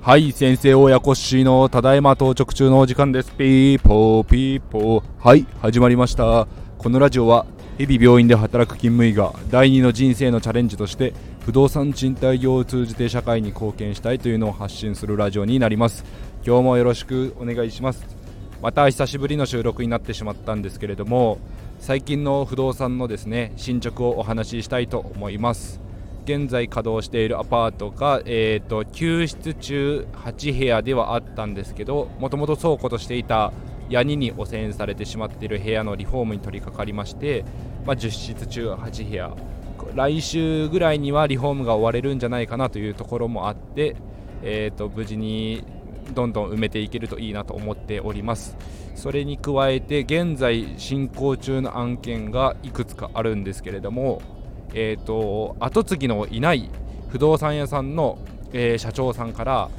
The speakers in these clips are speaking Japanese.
はい先生親子氏のただいま到着中のお時間です。ピーポーピーポー。はい始まりました。このラジオは日々病院で働く勤務医が第二の人生のチャレンジとして不動産賃貸業を通じて社会に貢献したいというのを発信するラジオになります。今日もよろしくお願いします。また久しぶりの収録になってしまったんですけれども最近の不動産のですね進捗をお話ししたいと思います。現在稼働しているアパートが、えーと、救出中8部屋ではあったんですけどもともと倉庫としていたヤニに汚染されてしまっている部屋のリフォームに取り掛かりまして、まあ、10室中8部屋。来週ぐらいにはリフォームが終われるんじゃないかなというところもあって、えーと無事にどんどん埋めていけるといいなと思っております。それに加えて現在進行中の案件がいくつかあるんですけれどもえーと、後継ぎのいない不動産屋さんの、えー、社長さんから、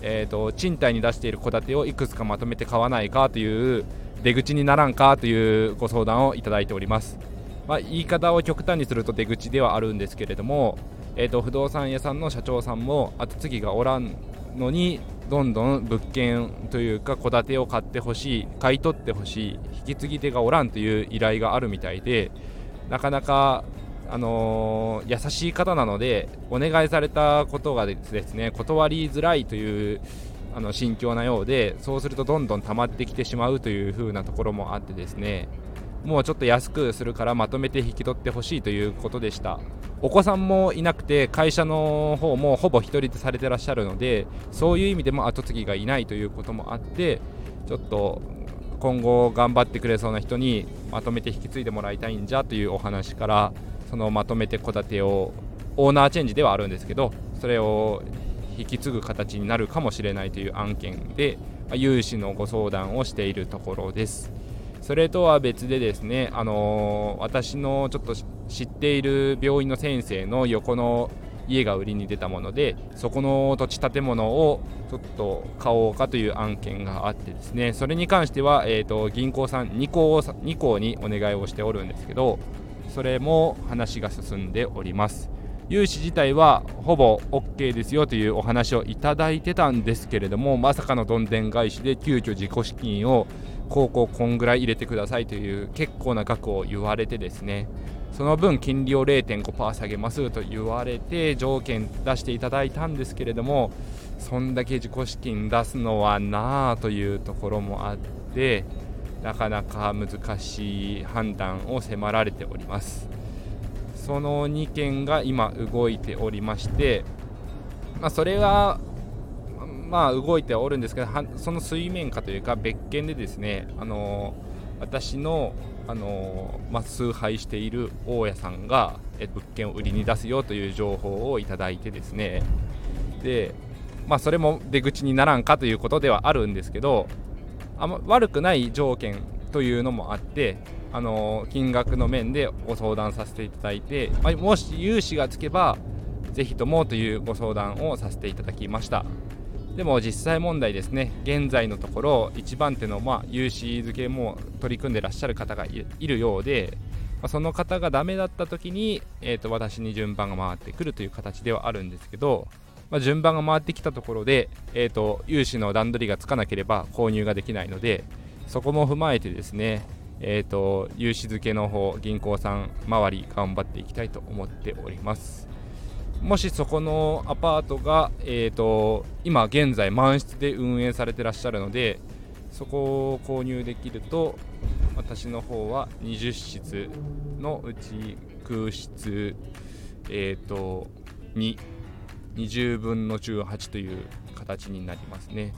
えーと、賃貸に出している戸建てをいくつかまとめて買わないかという出口にならんかというご相談をいただいております、まあ、言い方を極端にすると出口ではあるんですけれども、えーと、不動産屋さんの社長さんも後継ぎがおらんのにどんどん物件というか戸建てを買ってほしい買い取ってほしい引き継ぎ手がおらんという依頼があるみたいでなかなかあのー、優しい方なのでお願いされたことがですね断りづらいというあの心境なようでそうするとどんどん溜まってきてしまうという風なところもあってですねもうちょっと安くするからまとめて引き取ってほしいということでした。お子さんもいなくて会社の方もほぼ一人でされてらっしゃるのでそういう意味でも後継ぎがいないということもあってちょっと今後頑張ってくれそうな人にまとめて引き継いでもらいたいんじゃというお話からそのまとめて戸建てをオーナーチェンジではあるんですけどそれを引き継ぐ形になるかもしれないという案件で融資のご相談をしているところです。それとは別でですね、あのー、私のちょっと知っている病院の先生の横の家が売りに出たものでそこの土地建物をちょっと買おうかという案件があってですねそれに関しては、えーと、銀行さん2行 ,2 行にお願いをしておるんですけどそれも話が進んでおります。融資自体はほぼ OK ですよというお話をいただいてたんですけれどもまさかのどんでん返しで急遽自己資金をこうこうこんぐらい入れてくださいという結構な額を言われてですね。その分金利を0.5%下げますと言われて条件出していただいたんですけれどもそんだけ自己資金出すのはなあというところもあってなかなか難しい判断を迫られております。その2件が今動いておりまして、まあ、それはまあ動いておるんですけどその水面下というか別件でですねあの私のあのまあ、崇拝している大家さんがえ物件を売りに出すよという情報をいただいてですね。で、まあ、それも出口にならんかということではあるんですけどあま悪くない条件というのもあってあの金額の面でご相談させていただいて、ま、もし融資がつけばぜひともというご相談をさせていただきました。でも実際問題ですね。現在のところ一番手のまあ融資付けも取り組んでらっしゃる方がいるようで、その方がダメだった時に、えー、と私に順番が回ってくるという形ではあるんですけどまあ、順番が回ってきたところで、えーと、融資の段取りがつかなければ購入ができないのでそこも踏まえてですね、えーと、融資付けの方銀行さん周り頑張っていきたいと思っております。もしそこのアパートが、えーと、今現在満室で運営されてらっしゃるのでそこを購入できると私の方は20室のうち空室えっ、ー、と2 20分の18という形になりますね。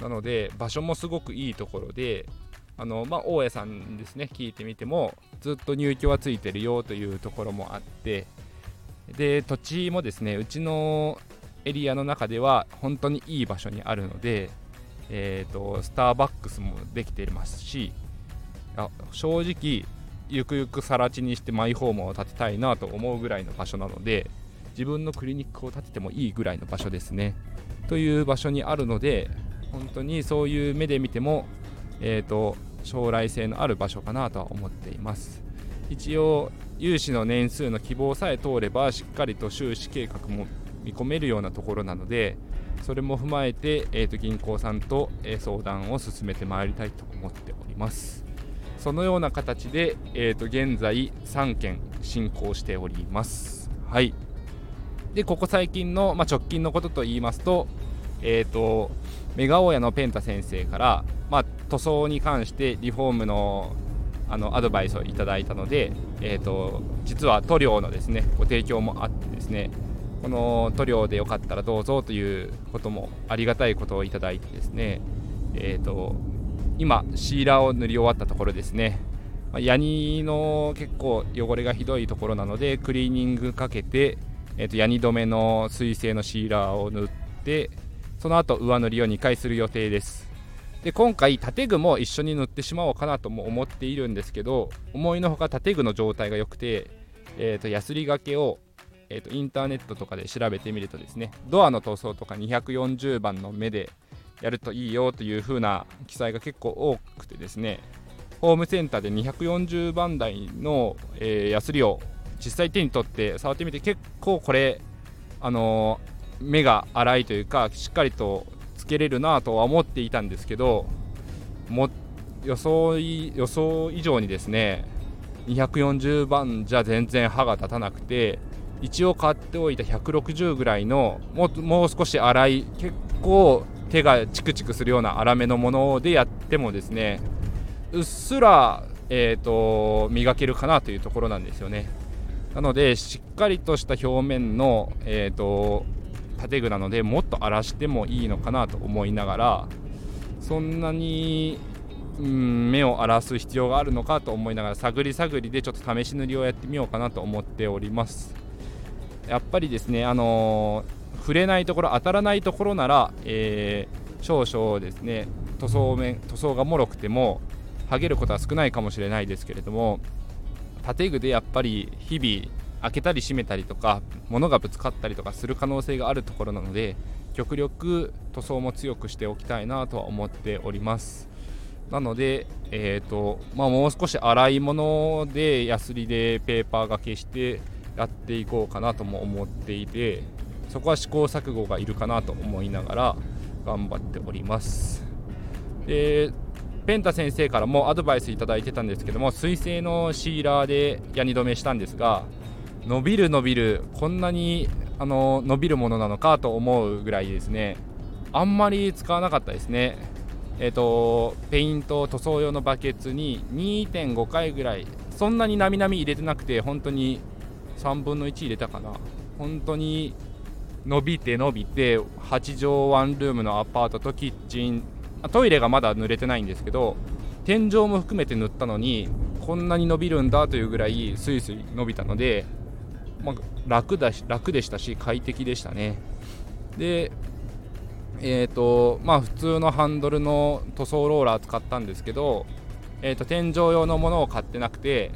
なので場所もすごくいいところであのまあ、大家さんですね聞いてみてもずっと入居はついてるよというところもあってで土地もですねうちのエリアの中では本当にいい場所にあるので、えーと、スターバックスもできていますしあ正直ゆくゆく更地にしてマイホームを建てたいなと思うぐらいの場所なので自分のクリニックを建ててもいいぐらいの場所ですね。という場所にあるので本当にそういう目で見ても、えーと、将来性のある場所かなとは思っています。一応融資の年数の希望さえ通ればしっかりと収支計画も見込めるようなところなのでそれも踏まえて、えー、と銀行さんと、え相談を進めてまいりたいと思っております。そのような形で、えー、と現在3件進行しております。はい。でここ最近の、まあ、直近のことと言いますとえっ、ー、とメガ大家のペンタ先生から、まあ、塗装に関してリフォームのあのアドバイスをいただいたので、えーと、実は塗料のですねご提供もあってですねこの塗料でよかったらどうぞということもありがたいことをいただいてですね、えーと、今シーラーを塗り終わったところですね、ヤニの結構汚れがひどいところなのでクリーニングかけて、えーとヤニ止めの水性のシーラーを塗ってその後上塗りを2回する予定です。で今回建具も一緒に塗ってしまおうかなとも思っているんですけど思いのほか建具の状態が良くて、えーと、ヤスリがけを、えーと、インターネットとかで調べてみるとですねドアの塗装とか240番の目でやるといいよという風な記載が結構多くてですねホームセンターで240番台の、えー、ヤスリを実際手に取って触ってみて結構これあのー、目が粗いというかしっかりとけれるなとは思っていたんですけども予想予想以上にですね240番じゃ全然歯が立たなくて一応買っておいた160ぐらいのももう少し粗い結構手がチクチクするような粗めのものでやってもですねうっすら、えーと、磨けるかなというところなんですよね。なのでしっかりとした表面の、えーと建具なのでもっと荒らしてもいいのかなと思いながらそんなに、うん、目を荒らす必要があるのかと思いながら探り探りでちょっと試し塗りをやってみようかなと思っております。やっぱりですねあのー、触れないところ当たらないところなら、えー、少々ですね塗装面塗装がもろくても剥げることは少ないかもしれないですけれども建具でやっぱり日々開けたり閉めたりとか物がぶつかったりとかする可能性があるところなので極力塗装も強くしておきたいなとは思っております。なので、えーとまあ、もう少し粗いものでヤスリでペーパーがけしてやっていこうかなとも思っていてそこは試行錯誤がいるかなと思いながら頑張っております。でペンタ先生からもアドバイスいただいてたんですけども水性のシーラーでヤニ止めしたんですが伸びる伸びるこんなにあの伸びるものなのかと思うぐらいですね。あんまり使わなかったですね。えっ、ー、とペイント塗装用のバケツに2.5回ぐらいそんなになみなみ入れてなくて本当に3分の1入れたかな。本当に伸びて伸びて8畳ワンルームのアパートとキッチントイレがまだ塗れてないんですけど天井も含めて塗ったのにこんなに伸びるんだというぐらいスイスイ伸びたのでまあ、楽だし楽でしたし快適でしたね。でえーとまあ、普通のハンドルの塗装ローラー使ったんですけど、えーと、天井用のものを買ってなくて、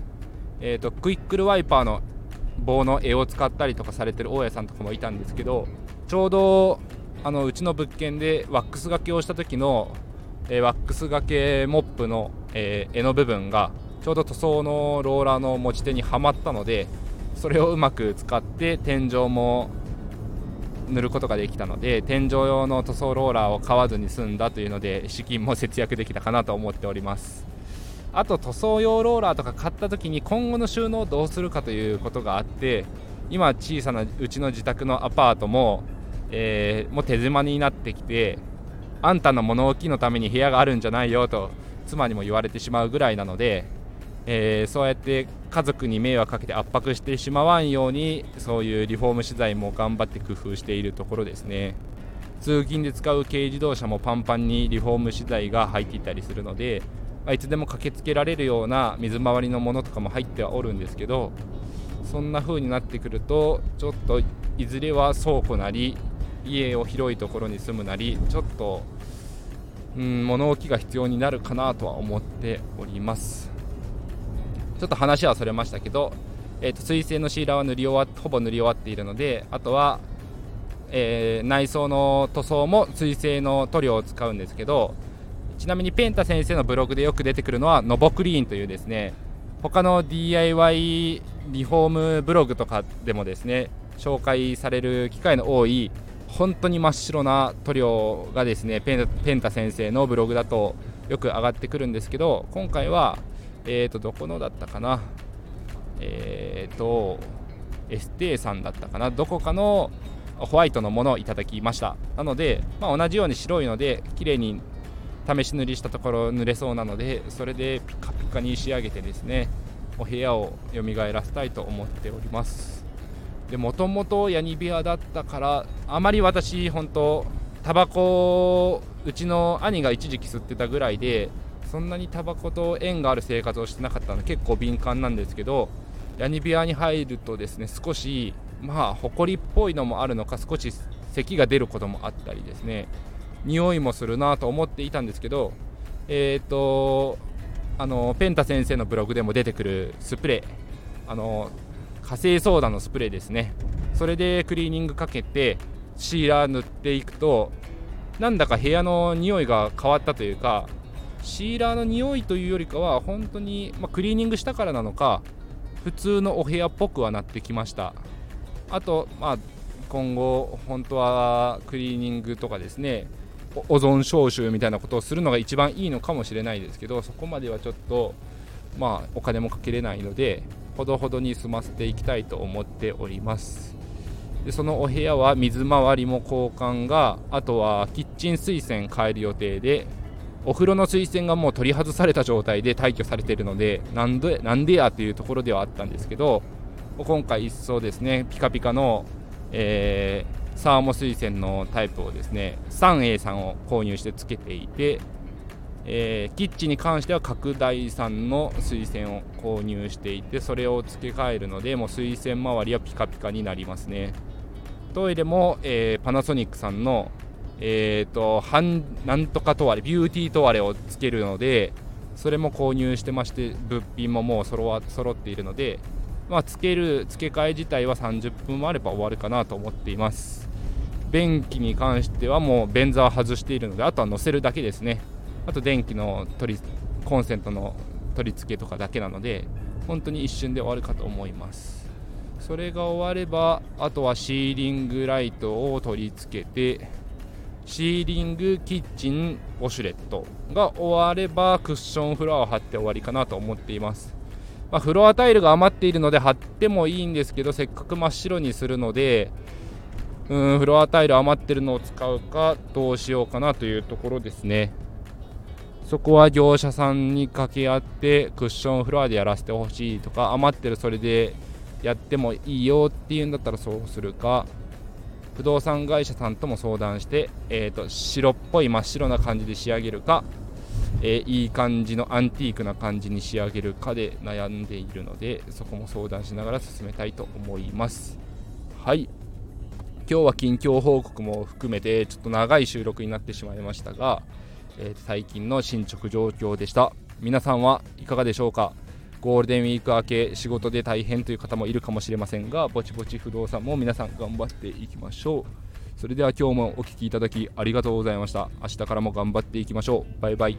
えーと、クイックルワイパーの棒の絵を使ったりとかされてる大家さんとかもいたんですけどちょうどあのうちの物件でワックスがけをした時の、えー、ワックスがけモップの、えー、絵の部分がちょうど塗装のローラーの持ち手にはまったのでそれをうまく使って天井も塗ることができたので天井用の塗装ローラーを買わずに済んだというので資金も節約できたかなと思っております。あと塗装用ローラーとか買った時に今後の収納をどうするかということがあって今小さなうちの自宅のアパートも、えー、もう手狭になってきてあんたの物置のために部屋があるんじゃないよと妻にも言われてしまうぐらいなのでえー、そうやって家族に迷惑かけて圧迫してしまわんようにそういうリフォーム資材も頑張って工夫しているところですね。通勤で使う軽自動車もパンパンにリフォーム資材が入っていたりするので、ま、いつでも駆けつけられるような水回りのものとかも入ってはおるんですけどそんな風になってくるとちょっといずれは倉庫なり家を広いところに住むなりちょっとうん物置が必要になるかなとは思っております。ちょっと話はそれましたけど、えーと、水性のシーラーは塗り終わほぼ塗り終わっているのであとは、えー、内装の塗装も水性の塗料を使うんですけどちなみにペンタ先生のブログでよく出てくるのはノボクリーンというですね他の DIY リフォームブログとかでもですね紹介される機会の多い本当に真っ白な塗料がですねペンタ先生のブログだとよく上がってくるんですけど今回はえーとどこのだったかな？えーとエステさんだったかな？どこかのホワイトのものをいただきました。なので、まあ、同じように白いので綺麗に試し塗りしたところ濡れそうなのでそれでピカピカに仕上げてですねお部屋を蘇らせたいと思っております。でもともとヤニ部屋だったからあまり私本当タバコうちの兄が一時期吸ってたぐらいでそんなにタバコと縁がある生活をしてなかったので結構敏感なんですけどヤニ部屋に入るとですね少しまあ埃っぽいのもあるのか少し咳が出ることもあったりですね。匂いもするなと思っていたんですけどえっ、ー、とあのペンタ先生のブログでも出てくるスプレーあの火星ソーダのスプレーですね。それでクリーニングかけてシーラー塗っていくとなんだか部屋の匂いが変わったというかシーラーの匂いというよりかは本当に、まあ、クリーニングしたからなのか普通のお部屋っぽくはなってきました。あと、まあ、今後本当はクリーニングとかですねオゾン消臭みたいなことをするのが一番いいのかもしれないですけどそこまではちょっとまあお金もかけれないのでほどほどに済ませていきたいと思っております。でそのお部屋は水回りも交換があとはキッチン水栓変える予定でお風呂の水栓がもう取り外された状態で退去されているのでなんでなんでやというところではあったんですけど今回一層ですねピカピカの、えー、サーモ水栓のタイプをですね 3A さんを購入してつけていて、えー、キッチンに関しては拡大産の水栓を購入していてそれを付け替えるのでもう水栓周りはピカピカになりますね。トイレも、えー、パナソニックさんのえーと、なんとかトワレビューティートワレをつけるのでそれも購入してまして物品ももう揃わ揃っているので、まあ、つける付け替え自体は30分もあれば終わるかなと思っています。便器に関してはもう便座は外しているのであとは乗せるだけですね。あと電気の取りコンセントの取り付けとかだけなので本当に一瞬で終わるかと思います。それが終わればあとはシーリングライトを取り付けてシーリングキッチンウォシュレットが終わればクッションフロアを貼って終わりかなと思っています、まあ、フロアタイルが余っているので貼ってもいいんですけどせっかく真っ白にするのでうんフロアタイル余ってるのを使うかどうしようかなというところですね。そこは業者さんに掛け合ってクッションフロアでやらせてほしいとか余ってるそれでやってもいいよっていうんだったらそうするか不動産会社さんとも相談して、えーと、白っぽい真っ白な感じで仕上げるか、えー、いい感じのアンティークな感じに仕上げるかで悩んでいるのでそこも相談しながら進めたいと思います。はい。今日は近況報告も含めてちょっと長い収録になってしまいましたが、えー、最近の進捗状況でした。皆さんはいかがでしょうか？ゴールデンウィーク明け仕事で大変という方もいるかもしれませんがぼちぼち不動産も皆さん頑張っていきましょう。それでは今日もお聴きいただきありがとうございました。明日からも頑張っていきましょう。バイバイ。